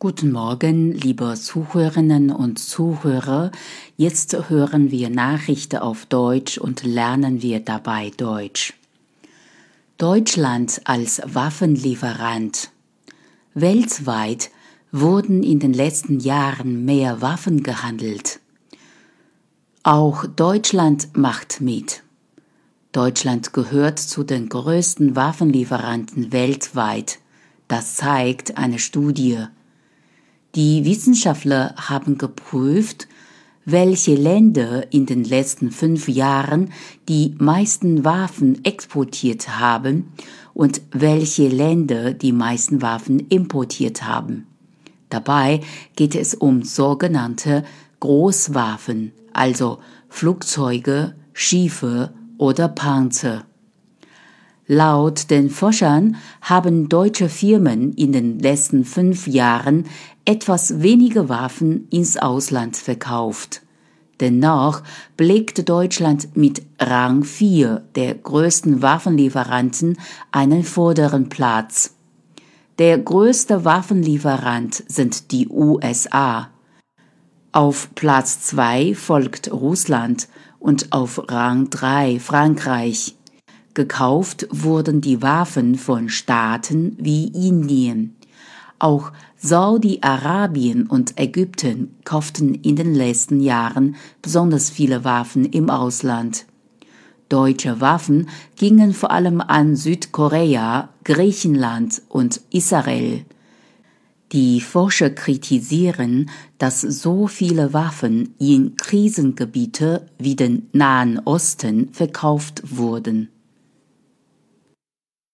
Guten Morgen, liebe Zuhörerinnen und Zuhörer. Jetzt hören wir Nachrichten auf Deutsch und lernen wir dabei Deutsch. Deutschland als Waffenlieferant. Weltweit wurden in den letzten Jahren mehr Waffen gehandelt. Auch Deutschland macht mit. Deutschland gehört zu den größten Waffenlieferanten weltweit. Das zeigt eine Studie. Die Wissenschaftler haben geprüft, welche Länder in den letzten fünf Jahren die meisten Waffen exportiert haben und welche Länder die meisten Waffen importiert haben. Dabei geht es um sogenannte Großwaffen, also Flugzeuge, Schiffe oder Panzer. Laut den Forschern haben deutsche Firmen in den letzten fünf Jahren etwas weniger Waffen ins Ausland verkauft. Dennoch belegt Deutschland mit Rang 4 der größten Waffenlieferanten einen vorderen Platz. Der größte Waffenlieferant sind die USA. Auf Platz 2 folgt Russland und auf Rang 3 Frankreich. Gekauft wurden die Waffen von Staaten wie Indien. Auch Saudi-Arabien und Ägypten kauften in den letzten Jahren besonders viele Waffen im Ausland. Deutsche Waffen gingen vor allem an Südkorea, Griechenland und Israel. Die Forscher kritisieren, dass so viele Waffen in Krisengebiete wie den Nahen Osten verkauft wurden.